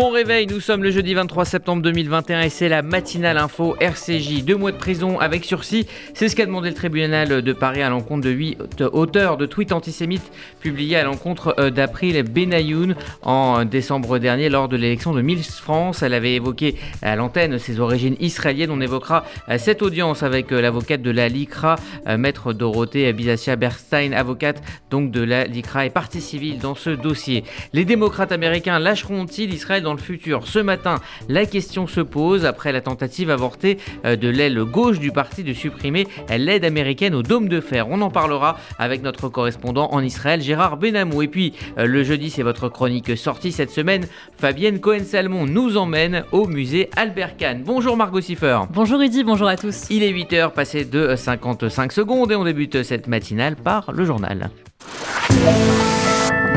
bon réveil, nous sommes le jeudi 23 septembre 2021 et c'est la matinale info RCJ. Deux mois de prison avec sursis, c'est ce qu'a demandé le tribunal de Paris à l'encontre de huit auteurs de tweets antisémites publiés à l'encontre euh, d'April Benayoun en décembre dernier lors de l'élection de Miss France. Elle avait évoqué à l'antenne ses origines israéliennes. On évoquera euh, cette audience avec euh, l'avocate de la LICRA, maître Dorothée Bizacia Berstein, avocate donc de la LICRA et partie civile dans ce dossier. Les démocrates américains lâcheront-ils Israël dans le futur Ce matin, la question se pose après la tentative avortée euh, de l'aile gauche du parti de supprimer l'aide américaine au dôme de fer. On en parlera avec notre correspondant en Israël, Gérard Benamou. Et puis, euh, le jeudi, c'est votre chronique sortie cette semaine. Fabienne Cohen-Salmon nous emmène au musée Albert Kahn. Bonjour Margot Siffer. Bonjour Rudy, bonjour à tous. Il est 8h, passé de 55 secondes et on débute cette matinale par le journal.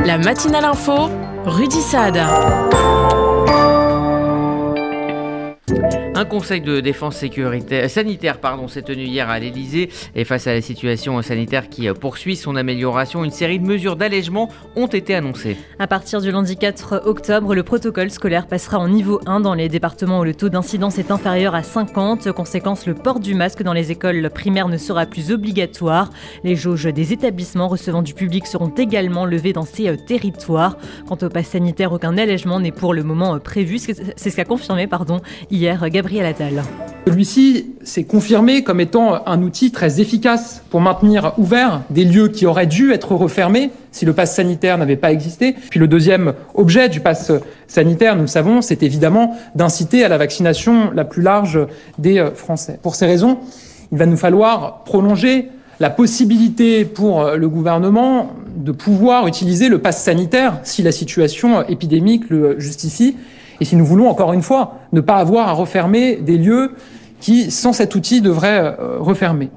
La matinale info, Rudy Saad. Thank you. Un conseil de défense sécuritaire, sanitaire pardon, s'est tenu hier à l'Elysée et face à la situation sanitaire qui poursuit son amélioration, une série de mesures d'allègement ont été annoncées. À partir du lundi 4 octobre, le protocole scolaire passera en niveau 1 dans les départements où le taux d'incidence est inférieur à 50. Conséquence, le port du masque dans les écoles primaires ne sera plus obligatoire. Les jauges des établissements recevant du public seront également levées dans ces euh, territoires. Quant au pass sanitaire, aucun allègement n'est pour le moment euh, prévu. C'est ce qu'a confirmé pardon, hier Gabriel celui-ci s'est confirmé comme étant un outil très efficace pour maintenir ouverts des lieux qui auraient dû être refermés si le pass sanitaire n'avait pas existé. Puis le deuxième objet du pass sanitaire, nous le savons, c'est évidemment d'inciter à la vaccination la plus large des euh, Français. Pour ces raisons, il va nous falloir prolonger la possibilité pour le gouvernement de pouvoir utiliser le pass sanitaire si la situation épidémique le justifie et si nous voulons, encore une fois, ne pas avoir à refermer des lieux qui, sans cet outil, devraient euh, refermer.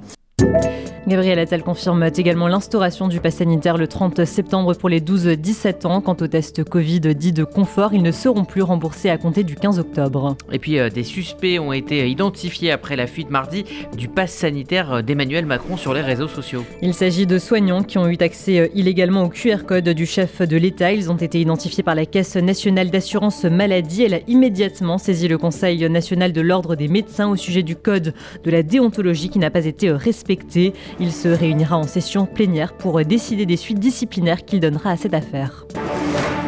Gabriel Attal confirme également l'instauration du pass sanitaire le 30 septembre pour les 12-17 ans. Quant aux tests Covid dits de confort, ils ne seront plus remboursés à compter du 15 octobre. Et puis euh, des suspects ont été identifiés après la fuite mardi du pass sanitaire d'Emmanuel Macron sur les réseaux sociaux. Il s'agit de soignants qui ont eu accès euh, illégalement au QR code du chef de l'État. Ils ont été identifiés par la Caisse nationale d'assurance maladie. Elle a immédiatement saisi le Conseil national de l'ordre des médecins au sujet du code de la déontologie qui n'a pas été respecté. Il se réunira en session plénière pour décider des suites disciplinaires qu'il donnera à cette affaire.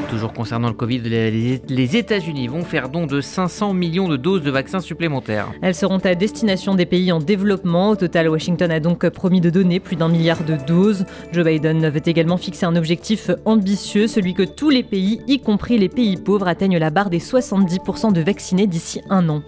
Toujours concernant le Covid, les États-Unis vont faire don de 500 millions de doses de vaccins supplémentaires. Elles seront à destination des pays en développement. Au total, Washington a donc promis de donner plus d'un milliard de doses. Joe Biden veut également fixer un objectif ambitieux, celui que tous les pays, y compris les pays pauvres, atteignent la barre des 70% de vaccinés d'ici un an.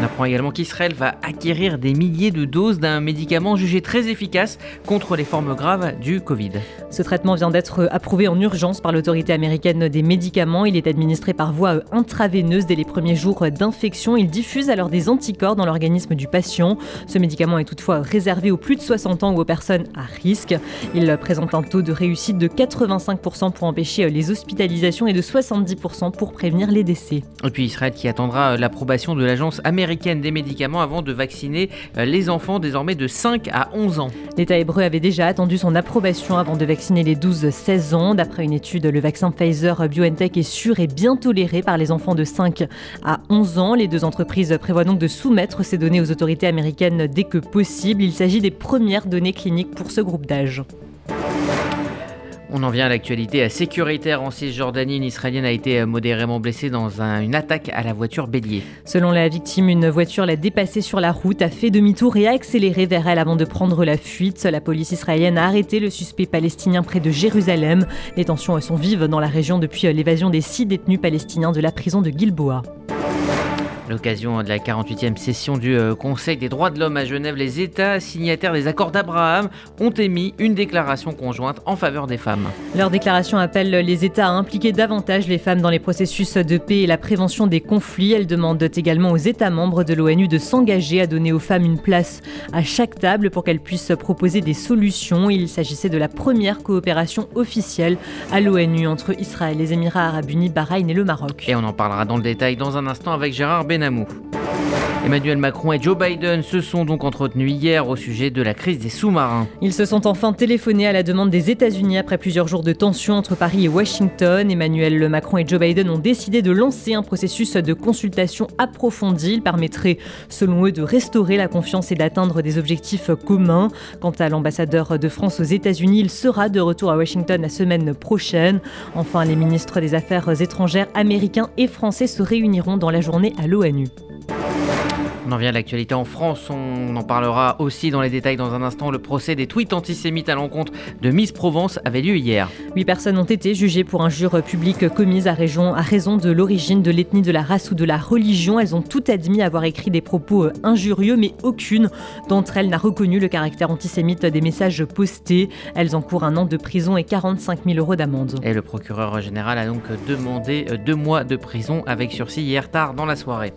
On apprend également qu'Israël va acquérir des milliers de doses d'un médicament jugé très efficace contre les formes graves du Covid. Ce traitement vient d'être approuvé en urgence par l'autorité américaine des médicaments. Il est administré par voie intraveineuse dès les premiers jours d'infection. Il diffuse alors des anticorps dans l'organisme du patient. Ce médicament est toutefois réservé aux plus de 60 ans ou aux personnes à risque. Il présente un taux de réussite de 85% pour empêcher les hospitalisations et de 70% pour prévenir les décès. Et puis Israël qui attendra l'approbation de l'agence américaine des médicaments avant de vacciner euh, les enfants désormais de 5 à 11 ans. L'État hébreu avait déjà attendu son approbation avant de vacciner les 12-16 ans. D'après une étude, le vaccin Pfizer BioNTech est sûr et bien toléré par les enfants de 5 à 11 ans. Les deux entreprises prévoient donc de soumettre ces données aux autorités américaines dès que possible. Il s'agit des premières données cliniques pour ce groupe d'âge. On en vient à l'actualité sécuritaire en Cisjordanie. Une Israélienne a été modérément blessée dans une attaque à la voiture bélier. Selon la victime, une voiture l'a dépassée sur la route, a fait demi-tour et a accéléré vers elle avant de prendre la fuite. La police israélienne a arrêté le suspect palestinien près de Jérusalem. Les tensions sont vives dans la région depuis l'évasion des six détenus palestiniens de la prison de Gilboa l'occasion de la 48e session du euh, Conseil des droits de l'homme à Genève, les États signataires des accords d'Abraham ont émis une déclaration conjointe en faveur des femmes. Leur déclaration appelle les États à impliquer davantage les femmes dans les processus de paix et la prévention des conflits. Elle demande également aux États membres de l'ONU de s'engager à donner aux femmes une place à chaque table pour qu'elles puissent proposer des solutions. Il s'agissait de la première coopération officielle à l'ONU entre Israël, les Émirats arabes unis, Bahreïn et le Maroc. Et on en parlera dans le détail dans un instant avec Gérard Ben Emmanuel Macron et Joe Biden se sont donc entretenus hier au sujet de la crise des sous-marins. Ils se sont enfin téléphonés à la demande des États-Unis après plusieurs jours de tension entre Paris et Washington. Emmanuel Macron et Joe Biden ont décidé de lancer un processus de consultation approfondi. Il permettrait, selon eux, de restaurer la confiance et d'atteindre des objectifs communs. Quant à l'ambassadeur de France aux États-Unis, il sera de retour à Washington la semaine prochaine. Enfin, les ministres des Affaires étrangères américains et français se réuniront dans la journée à l'ONU. On en vient à l'actualité en France, on en parlera aussi dans les détails dans un instant. Le procès des tweets antisémites à l'encontre de Miss Provence avait lieu hier. Huit personnes ont été jugées pour injures publiques commises à, à raison de l'origine, de l'ethnie, de la race ou de la religion. Elles ont toutes admis avoir écrit des propos injurieux, mais aucune d'entre elles n'a reconnu le caractère antisémite des messages postés. Elles encourent un an de prison et 45 000 euros d'amende. Et le procureur général a donc demandé deux mois de prison avec sursis hier tard dans la soirée.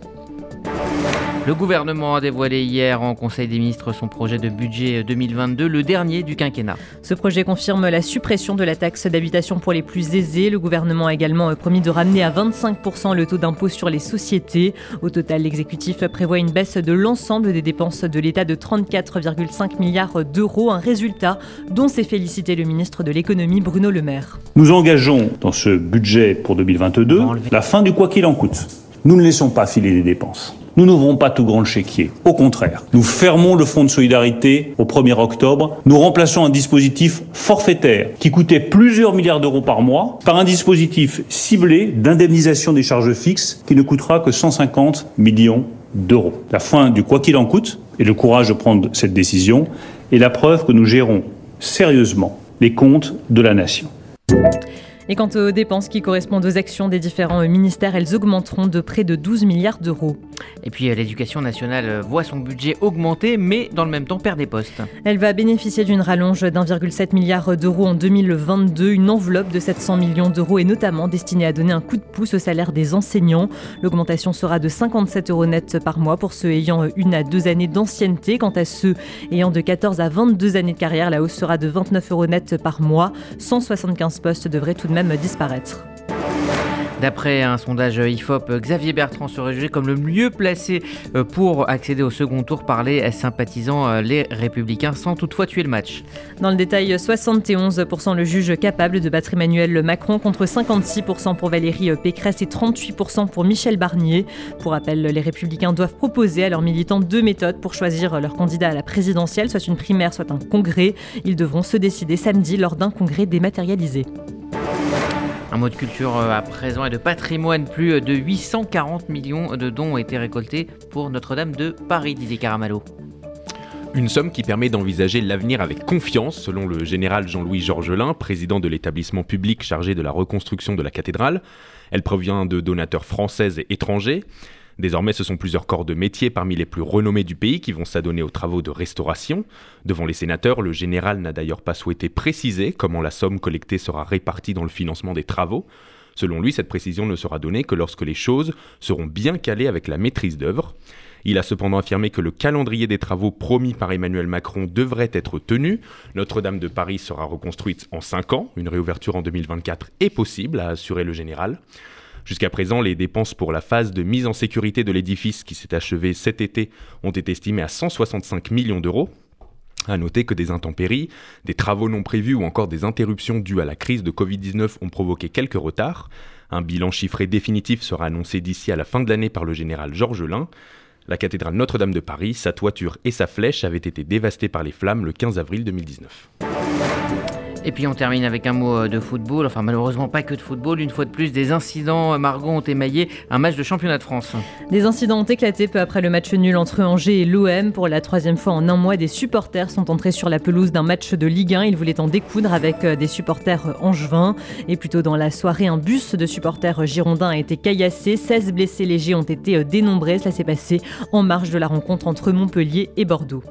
Le gouvernement a dévoilé hier en Conseil des ministres son projet de budget 2022, le dernier du quinquennat. Ce projet confirme la suppression de la taxe d'habitation pour les plus aisés. Le gouvernement a également promis de ramener à 25% le taux d'impôt sur les sociétés. Au total, l'exécutif prévoit une baisse de l'ensemble des dépenses de l'État de 34,5 milliards d'euros, un résultat dont s'est félicité le ministre de l'économie Bruno Le Maire. Nous engageons dans ce budget pour 2022 la fin du quoi qu'il en coûte. Nous ne laissons pas filer les dépenses. Nous n'ouvrons pas tout grand chéquier. Au contraire, nous fermons le fonds de solidarité au 1er octobre. Nous remplaçons un dispositif forfaitaire qui coûtait plusieurs milliards d'euros par mois par un dispositif ciblé d'indemnisation des charges fixes qui ne coûtera que 150 millions d'euros. La fin du quoi qu'il en coûte et le courage de prendre cette décision est la preuve que nous gérons sérieusement les comptes de la nation. Et quant aux dépenses qui correspondent aux actions des différents ministères, elles augmenteront de près de 12 milliards d'euros. Et puis euh, l'éducation nationale euh, voit son budget augmenter, mais dans le même temps perd des postes. Elle va bénéficier d'une rallonge d'1,7 milliard d'euros en 2022. Une enveloppe de 700 millions d'euros est notamment destinée à donner un coup de pouce au salaire des enseignants. L'augmentation sera de 57 euros net par mois pour ceux ayant une à deux années d'ancienneté. Quant à ceux ayant de 14 à 22 années de carrière, la hausse sera de 29 euros net par mois. 175 postes devraient tout de même disparaître. D'après un sondage IFOP, Xavier Bertrand serait jugé comme le mieux placé euh, pour accéder au second tour par les sympathisants euh, les républicains sans toutefois tuer le match. Dans le détail, 71% le juge capable de battre Emmanuel Macron contre 56% pour Valérie Pécresse et 38% pour Michel Barnier. Pour rappel, les républicains doivent proposer à leurs militants deux méthodes pour choisir leur candidat à la présidentielle, soit une primaire, soit un congrès. Ils devront se décider samedi lors d'un congrès dématérialisé. Un mot de culture euh, à présent et de patrimoine. Plus de 840 millions de dons ont été récoltés pour Notre-Dame de Paris, Didier Caramallo. Une somme qui permet d'envisager l'avenir avec confiance, selon le général Jean-Louis Georgelin, président de l'établissement public chargé de la reconstruction de la cathédrale. Elle provient de donateurs français et étrangers. Désormais, ce sont plusieurs corps de métier parmi les plus renommés du pays qui vont s'adonner aux travaux de restauration. Devant les sénateurs, le général n'a d'ailleurs pas souhaité préciser comment la somme collectée sera répartie dans le financement des travaux. Selon lui, cette précision ne sera donnée que lorsque les choses seront bien calées avec la maîtrise d'œuvre. Il a cependant affirmé que le calendrier des travaux promis par Emmanuel Macron devrait être tenu. Notre-Dame de Paris sera reconstruite en 5 ans. Une réouverture en 2024 est possible, a assuré le général. Jusqu'à présent, les dépenses pour la phase de mise en sécurité de l'édifice qui s'est achevée cet été ont été estimées à 165 millions d'euros. À noter que des intempéries, des travaux non prévus ou encore des interruptions dues à la crise de Covid-19 ont provoqué quelques retards. Un bilan chiffré définitif sera annoncé d'ici à la fin de l'année par le général Georges Lin. La cathédrale Notre-Dame de Paris, sa toiture et sa flèche avaient été dévastées par les flammes le 15 avril 2019. Et puis on termine avec un mot euh, de football, enfin malheureusement pas que de football, une fois de plus des incidents, euh, Margot, ont émaillé un match de championnat de France. Des incidents ont éclaté peu après le match nul entre Angers et l'OM. Pour la troisième fois en un mois, des supporters sont entrés sur la pelouse d'un match de Ligue 1. Ils voulaient en découdre avec euh, des supporters angevins. Et plutôt dans la soirée, un bus de supporters girondins a été caillassé. 16 blessés légers ont été dénombrés. Cela s'est passé en marge de la rencontre entre Montpellier et Bordeaux.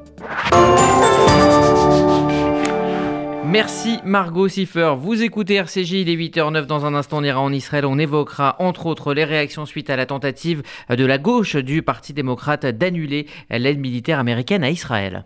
Merci Margot Siffer. Vous écoutez RCJ, il est 8h09. Dans un instant, on ira en Israël. On évoquera entre autres les réactions suite à la tentative de la gauche du Parti démocrate d'annuler l'aide militaire américaine à Israël.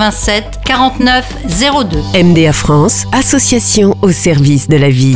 87 49 02. MDA France, association au service de la vie.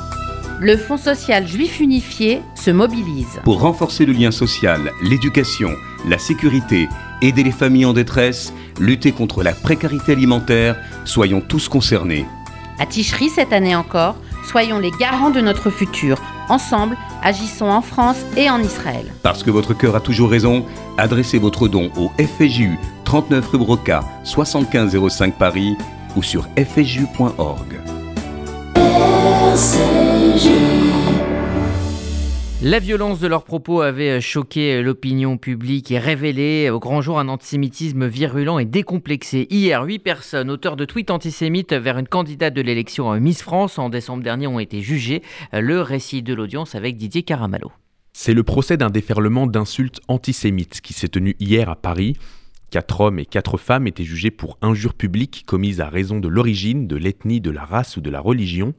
le Fonds social juif unifié se mobilise. Pour renforcer le lien social, l'éducation, la sécurité, aider les familles en détresse, lutter contre la précarité alimentaire, soyons tous concernés. À Ticherie cette année encore, soyons les garants de notre futur. Ensemble, agissons en France et en Israël. Parce que votre cœur a toujours raison, adressez votre don au FJU 39 rue Broca 7505 Paris ou sur fju.org. La violence de leurs propos avait choqué l'opinion publique et révélé au grand jour un antisémitisme virulent et décomplexé. Hier, huit personnes, auteurs de tweets antisémites vers une candidate de l'élection Miss France en décembre dernier, ont été jugées. Le récit de l'audience avec Didier Caramallo. C'est le procès d'un déferlement d'insultes antisémites qui s'est tenu hier à Paris. Quatre hommes et quatre femmes étaient jugés pour injures publiques commises à raison de l'origine, de l'ethnie, de la race ou de la religion.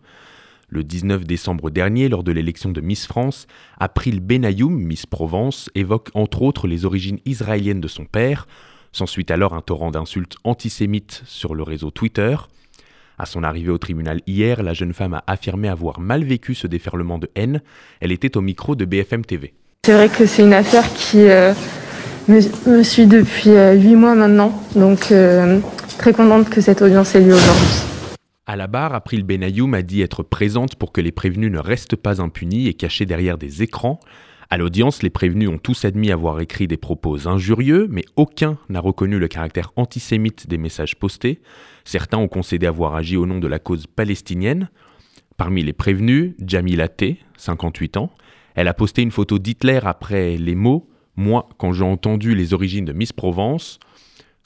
Le 19 décembre dernier, lors de l'élection de Miss France, April Benayoum, Miss Provence, évoque entre autres les origines israéliennes de son père. S'ensuit alors un torrent d'insultes antisémites sur le réseau Twitter. À son arrivée au tribunal hier, la jeune femme a affirmé avoir mal vécu ce déferlement de haine. Elle était au micro de BFM TV. C'est vrai que c'est une affaire qui euh, me, suit depuis euh, huit mois maintenant, donc euh, très contente que cette audience ait lieu aujourd'hui. À la barre, April Benayoum a dit être présente pour que les prévenus ne restent pas impunis et cachés derrière des écrans. À l'audience, les prévenus ont tous admis avoir écrit des propos injurieux, mais aucun n'a reconnu le caractère antisémite des messages postés. Certains ont concédé avoir agi au nom de la cause palestinienne. Parmi les prévenus, Jamila T, 58 ans, elle a posté une photo d'Hitler après les mots Moi, quand j'ai entendu les origines de Miss Provence,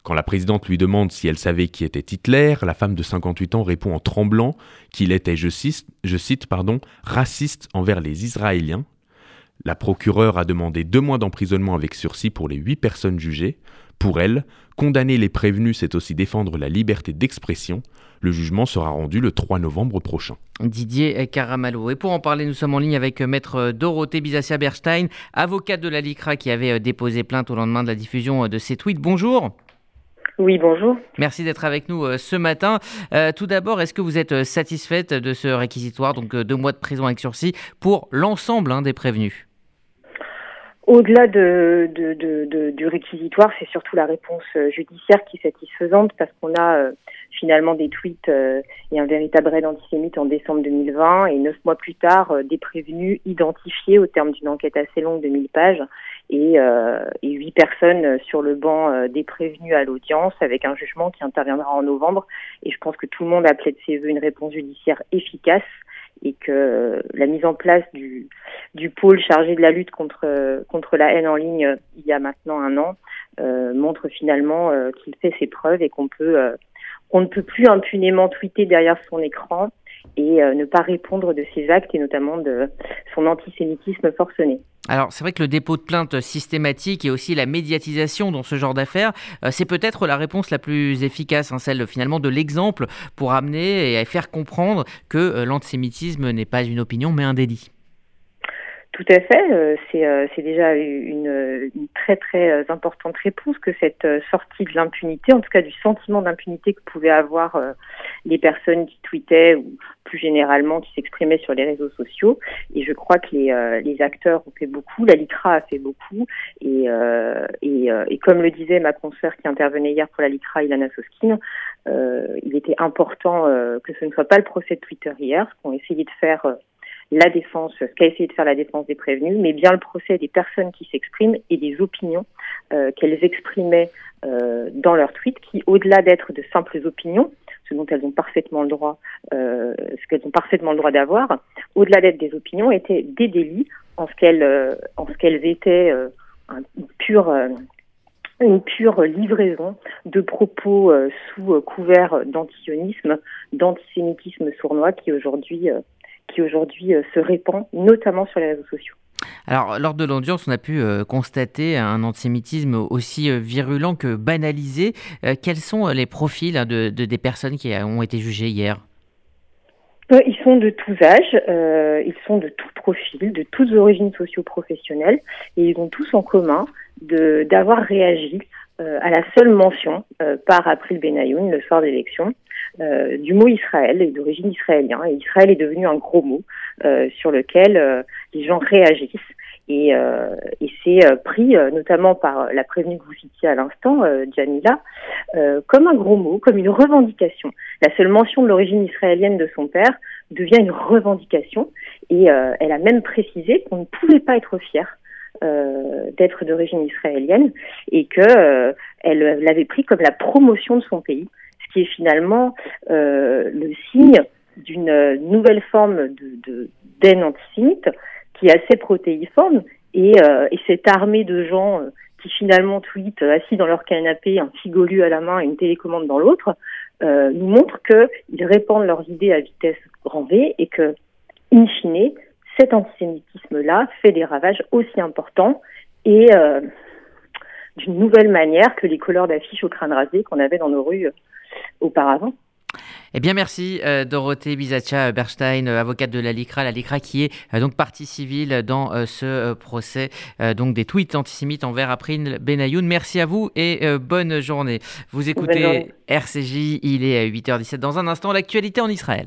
quand la présidente lui demande si elle savait qui était Hitler, la femme de 58 ans répond en tremblant qu'il était, je cite, pardon, raciste envers les Israéliens. La procureure a demandé deux mois d'emprisonnement avec sursis pour les huit personnes jugées. Pour elle, condamner les prévenus, c'est aussi défendre la liberté d'expression. Le jugement sera rendu le 3 novembre prochain. Didier Caramalo. Et pour en parler, nous sommes en ligne avec maître Dorothée Bizassia Berstein, avocate de la LICRA qui avait déposé plainte au lendemain de la diffusion de ces tweets. Bonjour. Oui, bonjour. Merci d'être avec nous euh, ce matin. Euh, tout d'abord, est-ce que vous êtes euh, satisfaite de ce réquisitoire, donc deux mois de prison avec sursis, pour l'ensemble hein, des prévenus? Au-delà de, du réquisitoire, c'est surtout la réponse judiciaire qui est satisfaisante parce qu'on a finalement des tweets et un véritable raid antisémite en décembre 2020 et neuf mois plus tard, des prévenus identifiés au terme d'une enquête assez longue de 1000 pages et, euh, et huit personnes sur le banc euh, des prévenus à l'audience avec un jugement qui interviendra en novembre. Et je pense que tout le monde a appelé de ses voeux une réponse judiciaire efficace et que la mise en place du, pôle chargé de la lutte contre, la haine en ligne il y a maintenant un an euh, montre finalement euh, qu'il fait ses preuves et qu'on peut euh, on ne peut plus impunément tweeter derrière son écran et ne pas répondre de ses actes et notamment de son antisémitisme forcené. Alors c'est vrai que le dépôt de plainte systématique et aussi la médiatisation dans ce genre d'affaires, euh, c'est peut-être la réponse la plus efficace, hein, celle finalement de l'exemple pour amener et faire comprendre que euh, l'antisémitisme n'est pas une opinion mais un délit. Tout à fait. Euh, euh, c'est déjà une, une, très très euh, importante réponse que cette sortie de l'impunité, en tout cas du sentiment d'impunité que pouvaient avoir les personnes qui tweetaient ou plus généralement qui s'exprimaient sur les réseaux sociaux. Et je crois que les, les acteurs ont fait beaucoup, la LICRA a fait beaucoup. Et, et, et comme le disait ma consoeur qui intervenait hier pour la LICRA, Ilana Soskin, il était important que ce ne soit pas le procès de Twitter hier, ce qu'ont essayé de faire la défense, ce qu'a essayé de faire la défense des prévenus, mais bien le procès des personnes qui s'expriment et des opinions euh, qu'elles exprimaient euh, dans leurs tweets, qui, au-delà d'être de simples opinions, ce dont elles ont parfaitement le droit, euh, ce qu'elles ont parfaitement le droit d'avoir, au-delà d'être des opinions, étaient des délits en ce qu'elles, euh, en ce qu'elles étaient euh, pure une pure livraison de propos sous couvert d'antisionisme, d'antisémitisme sournois qui aujourd'hui qui aujourd'hui euh, se répand, notamment sur les réseaux sociaux. Alors, lors de l'audience, on a pu euh, constater un antisémitisme aussi euh, virulent que banalisé. quels sont les profils hein, de, des personnes qui ont été jugées hier? Ils sont de tous âges, ils sont de tous profils, de toutes origines socio-professionnelles, et ils ont tous en commun d'avoir réagi à la seule mention par April Benayoun le soir d'élection euh, du mot Israël d'origine israélienne. Et Israël est devenu un gros mot euh, sur lequel euh, les gens réagissent. Et, et c'est pris notamment par la prévenue que vous citiez à l'instant, Jamila, comme un gros mot, comme une revendication. La seule mention de l'origine israélienne de son père devient une revendication. Et elle a même précisé qu'on ne pouvait pas être fier d'être d'origine israélienne et que elle l'avait pris comme la promotion de son pays qui est finalement euh, le signe d'une nouvelle forme de d'aine antisémite qui est assez protéiforme et, euh, et cette armée de gens euh, qui finalement tweetent assis dans leur canapé, un figolu à la main et une télécommande dans l'autre, euh, nous montre qu'ils répandent leurs idées à vitesse grand V et que, in fine, cet antisémitisme-là fait des ravages aussi importants et euh, d'une nouvelle manière que les couleurs d'affiches au crâne rasé qu'on avait dans nos rues auparavant. Eh bien, merci euh, Dorothée Bizacha Berstein, euh, avocate de la LICRA, la LICRA qui est euh, donc partie civile dans ce procès donc des tweets antisémites envers April Benayoun. Merci à vous et bonne journée. Vous écoutez RCJ, il est 8h17. Dans un instant, l'actualité en Israël.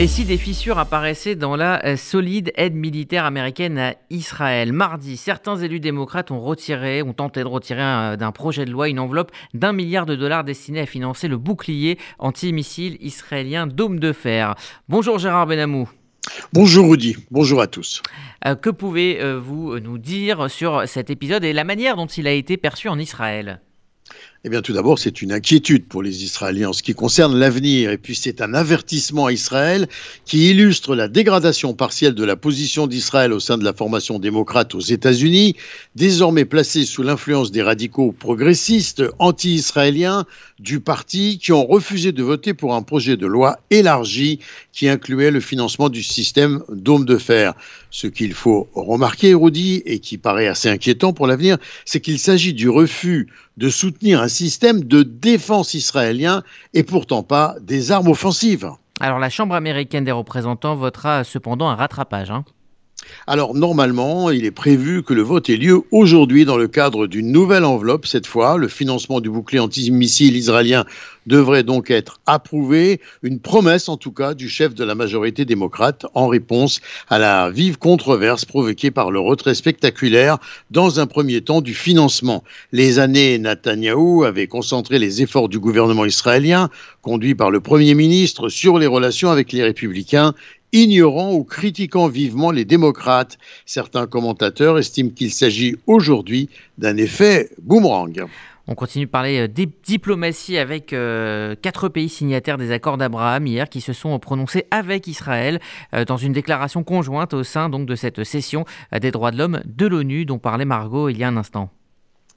Et si des fissures apparaissaient dans la euh, solide aide militaire américaine à Israël? Mardi, certains élus démocrates ont retiré, ont tenté de retirer d'un projet de loi une enveloppe d'un milliard de dollars destinée à financer le bouclier antimissile israélien Dôme de Fer. Bonjour Gérard Benamou. Bonjour Rudy, bonjour à tous. Euh, que pouvez-vous nous dire sur cet épisode et la manière dont il a été perçu en Israël? Eh bien, tout d'abord, c'est une inquiétude pour les Israéliens en ce qui concerne l'avenir. Et puis, c'est un avertissement à Israël qui illustre la dégradation partielle de la position d'Israël au sein de la formation démocrate aux États-Unis, désormais placée sous l'influence des radicaux progressistes anti-israéliens du parti qui ont refusé de voter pour un projet de loi élargi qui incluait le financement du système Dôme de fer. Ce qu'il faut remarquer, Rudy, et qui paraît assez inquiétant pour l'avenir, c'est qu'il s'agit du refus de soutenir un système de défense israélien et pourtant pas des armes offensives. Alors la Chambre américaine des représentants votera cependant un rattrapage. Hein. Alors normalement, il est prévu que le vote ait lieu aujourd'hui dans le cadre d'une nouvelle enveloppe. Cette fois, le financement du bouclier antimissile israélien devrait donc être approuvé, une promesse en tout cas du chef de la majorité démocrate en réponse à la vive controverse provoquée par le retrait spectaculaire dans un premier temps du financement. Les années Netanyahou avaient concentré les efforts du gouvernement israélien, conduit par le Premier ministre, sur les relations avec les républicains ignorant ou critiquant vivement les démocrates. Certains commentateurs estiment qu'il s'agit aujourd'hui d'un effet boomerang. On continue de parler euh, diplomatie avec euh, quatre pays signataires des accords d'Abraham hier qui se sont prononcés avec Israël euh, dans une déclaration conjointe au sein donc de cette session des droits de l'homme de l'ONU dont parlait Margot il y a un instant.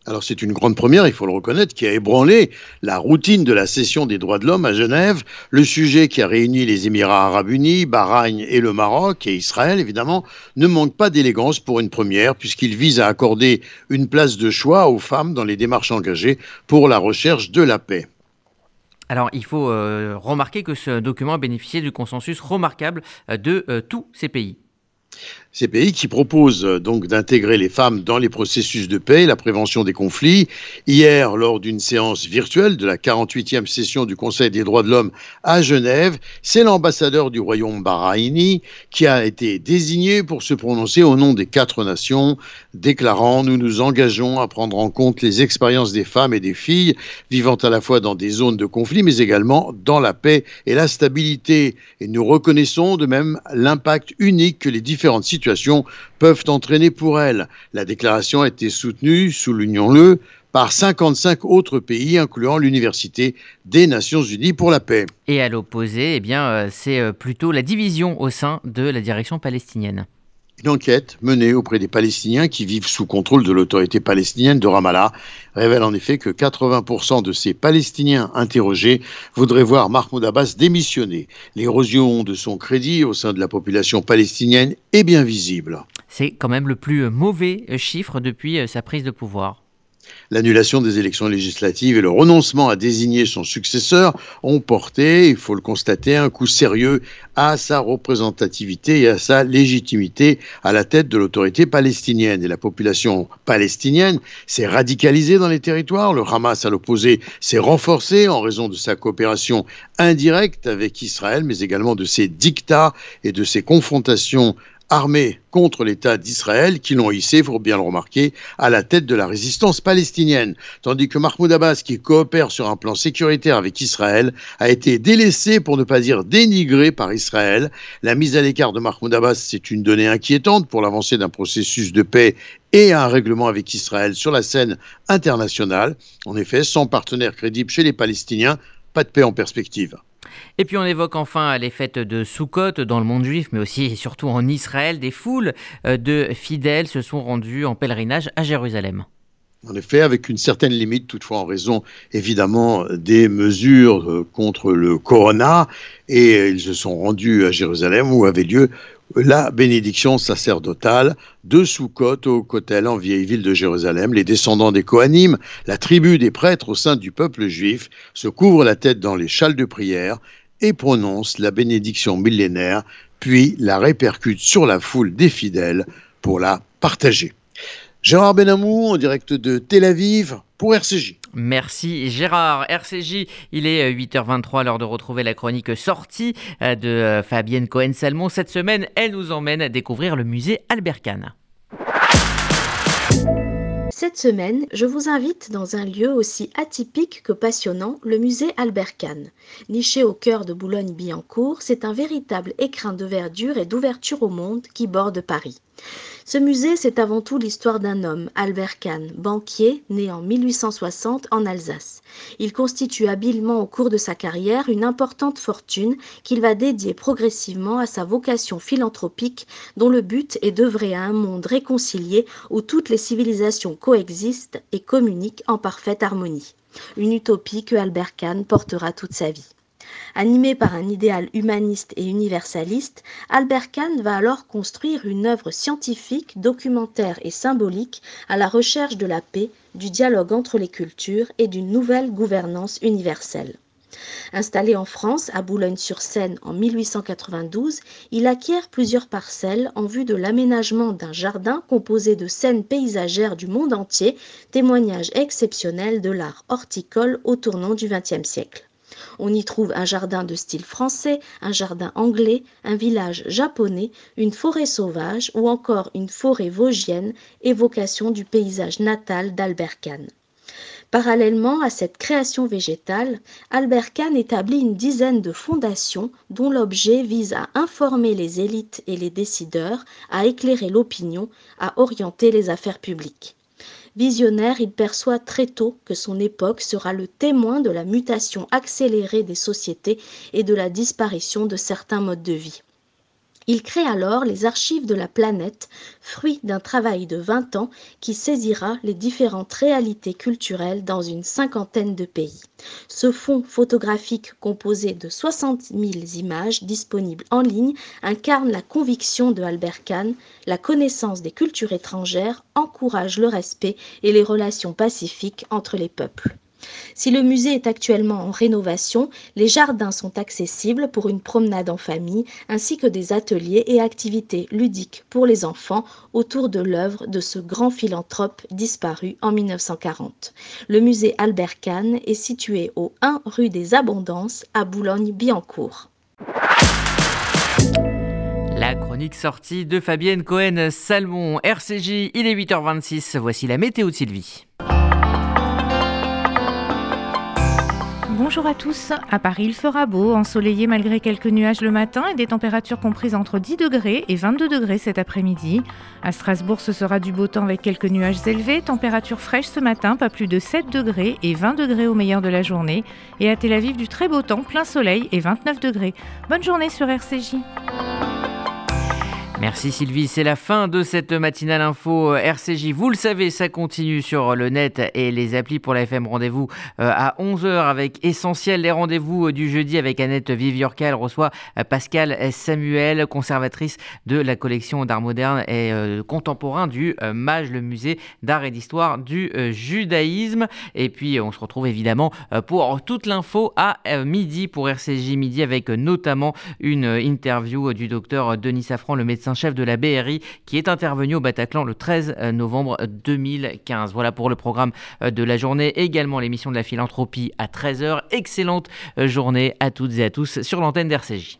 Alors c'est une grande première, il faut le reconnaître, qui a ébranlé la routine de la session des droits de l'homme à Genève, le sujet qui a réuni les Émirats arabes unis, Bahreïn et le Maroc, et Israël évidemment, ne manque pas d'élégance pour une première, puisqu'il vise à accorder une place de choix aux femmes dans les démarches engagées pour la recherche de la paix. Alors, il faut euh, remarquer que ce document a bénéficié du consensus remarquable euh, de euh, tous ces pays. Ces pays qui proposent euh, donc d'intégrer les femmes dans les processus de paix et la prévention des conflits. Hier, lors d'une séance virtuelle de la 48e session du Conseil des droits de l'homme à Genève, c'est l'ambassadeur du royaume bahreïni qui a été désigné pour se prononcer au nom des quatre nations, déclarant Nous nous engageons à prendre en compte les expériences des femmes et des filles vivant à la fois dans des zones de conflit, mais également dans la paix et la stabilité. Et nous reconnaissons de même l'impact unique que les différentes situations peuvent entraîner pour elle. La déclaration a été soutenue, soulignons-le, par 55 autres pays, incluant l'Université des Nations Unies pour la paix. Et à l'opposé, eh euh, c'est euh, plutôt la division au sein de la direction palestinienne. Une enquête menée auprès des Palestiniens qui vivent sous contrôle de l'autorité palestinienne de Ramallah révèle en effet que 80% de ces Palestiniens interrogés voudraient voir Mahmoud Abbas démissionner. L'érosion de son crédit au sein de la population palestinienne est bien visible. C'est quand même le plus mauvais chiffre depuis euh, sa prise de pouvoir. L'annulation des élections législatives et le renoncement à désigner son successeur ont porté, il faut le constater, un coup sérieux à sa représentativité et à sa légitimité à la tête de l'autorité palestinienne. Et la population palestinienne s'est radicalisée dans les territoires. Le Hamas, à l'opposé, s'est renforcé en raison de sa coopération indirecte avec Israël, mais également de ses dictats et de ses confrontations armés contre l'État d'Israël qui l'ont hissé, il faut bien le remarquer, à la tête de la résistance palestinienne. Tandis que Mahmoud Abbas, qui coopère sur un plan sécuritaire avec Israël, a été délaissé, pour ne pas dire dénigré par Israël. La mise à l'écart de Mahmoud Abbas, c'est une donnée inquiétante pour l'avancée d'un processus de paix et un règlement avec Israël sur la scène internationale. En effet, sans partenaire crédible chez les Palestiniens, pas de paix en perspective. Et puis on évoque enfin les fêtes de Sukkot dans le monde juif, mais aussi et surtout en Israël. Des foules euh, de fidèles se sont rendus en pèlerinage à Jérusalem. En effet, avec une certaine limite, toutefois en raison évidemment des mesures euh, contre le corona, et ils se sont rendus à Jérusalem où avait lieu la bénédiction sacerdotale de Soukot au Kotel en vieille ville de Jérusalem. Les descendants des Kohanim, la tribu des prêtres au sein du peuple juif, se couvrent la tête dans les châles de prière et prononcent la bénédiction millénaire, puis la répercutent sur la foule des fidèles pour la partager. Gérard Benamou en direct de Tel Aviv pour RCJ. Merci Gérard. RCJ, il est 8h23, euh, l'heure de retrouver la chronique sortie euh, de euh, Fabienne Cohen-Salmon. Cette semaine, elle nous emmène à découvrir le musée Albert Kahn. Cette semaine, je vous invite dans un lieu aussi atypique que passionnant, le musée Albert Kahn. Niché au cœur de Boulogne-Billancourt, c'est un véritable écrin de verdure et d'ouverture au monde qui borde Paris. Ce musée, c'est avant tout l'histoire d'un homme, Albert Kahn, banquier, né en 1860 en Alsace. Il constitue habilement au cours de sa carrière une importante fortune qu'il va dédier progressivement à sa vocation philanthropique dont le but est d'œuvrer à un monde réconcilié où toutes les civilisations coexistent et communiquent en parfaite harmonie. Une utopie que Albert Kahn portera toute sa vie. Animé par un idéal humaniste et universaliste, Albert Kahn va alors construire une œuvre scientifique, documentaire et symbolique à la recherche de la paix, du dialogue entre les cultures et d'une nouvelle gouvernance universelle. Installé en France, à Boulogne-sur-Seine en 1892, il acquiert plusieurs parcelles en vue de l'aménagement d'un jardin composé de scènes paysagères du monde entier, témoignage exceptionnel de l'art horticole au tournant du XXe siècle. On y trouve un jardin de style français, un jardin anglais, un village japonais, une forêt sauvage ou encore une forêt vosgienne, évocation du paysage natal d'Albert Kahn. Parallèlement à cette création végétale, Albert Kahn établit une dizaine de fondations dont l'objet vise à informer les élites et les décideurs, à éclairer l'opinion, à orienter les affaires publiques. Visionnaire, il perçoit très tôt que son époque sera le témoin de la mutation accélérée des sociétés et de la disparition de certains modes de vie. Il crée alors les Archives de la planète, fruit d'un travail de 20 ans qui saisira les différentes réalités culturelles dans une cinquantaine de pays. Ce fonds photographique composé de 60 000 images disponibles en ligne incarne la conviction de Albert Kahn, la connaissance des cultures étrangères encourage le respect et les relations pacifiques entre les peuples. Si le musée est actuellement en rénovation, les jardins sont accessibles pour une promenade en famille, ainsi que des ateliers et activités ludiques pour les enfants autour de l'œuvre de ce grand philanthrope disparu en 1940. Le musée Albert Kahn est situé au 1 rue des Abondances à Boulogne-Billancourt. La chronique sortie de Fabienne Cohen-Salmon, RCJ, il est 8h26, voici la météo de Sylvie. Bonjour à tous. À Paris, il fera beau, ensoleillé malgré quelques nuages le matin et des températures comprises entre 10 degrés et 22 degrés cet après-midi. À Strasbourg, ce sera du beau temps avec quelques nuages élevés, température fraîche ce matin, pas plus de 7 degrés et 20 degrés au meilleur de la journée. Et à Tel Aviv, du très beau temps, plein soleil et 29 degrés. Bonne journée sur RCJ. Merci Sylvie, c'est la fin de cette matinale info euh, RCJ. Vous le savez, ça continue sur le net et les applis pour la FM. Rendez-vous euh, à 11h avec Essentiel. Les rendez-vous euh, du jeudi avec Annette Viviorca. Elle reçoit Pascal Samuel, conservatrice de la collection d'art moderne et contemporain du MAGE, le musée d'art et d'histoire du judaïsme. Et puis on se retrouve évidemment pour toute l'info à midi pour RCJ midi avec notamment une interview du docteur Denis Safran, le médecin chef de la BRI, qui est intervenu au Bataclan le 13 euh, novembre 2015. Voilà pour le programme euh, de la journée. Également l'émission de la philanthropie à 13h. Excellente euh, journée à toutes et à tous sur l'antenne d'RCJ.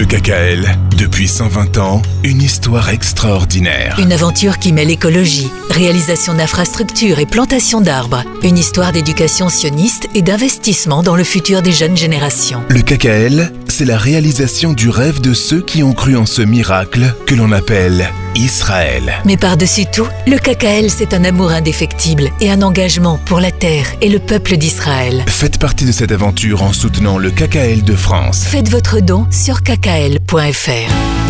Le KKL, depuis 120 ans, une histoire extraordinaire. Une aventure qui mêle écologie, réalisation d'infrastructures et plantation d'arbres. Une histoire d'éducation sioniste et d'investissement dans le futur des jeunes générations. Le KKL, c'est la réalisation du rêve de ceux qui ont cru en ce miracle que l'on appelle Israël. Mais par-dessus tout, le KKL, c'est un amour indéfectible et un engagement pour la terre et le peuple d'Israël. Faites partie de cette aventure en soutenant le KKL de France. Faites votre don sur kkl.fr.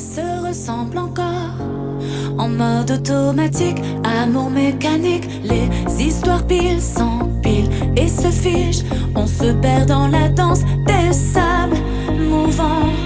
se ressemblent encore. En mode automatique, amour mécanique, les histoires pile s'empilent et se figent. On se perd dans la danse des sables mouvants.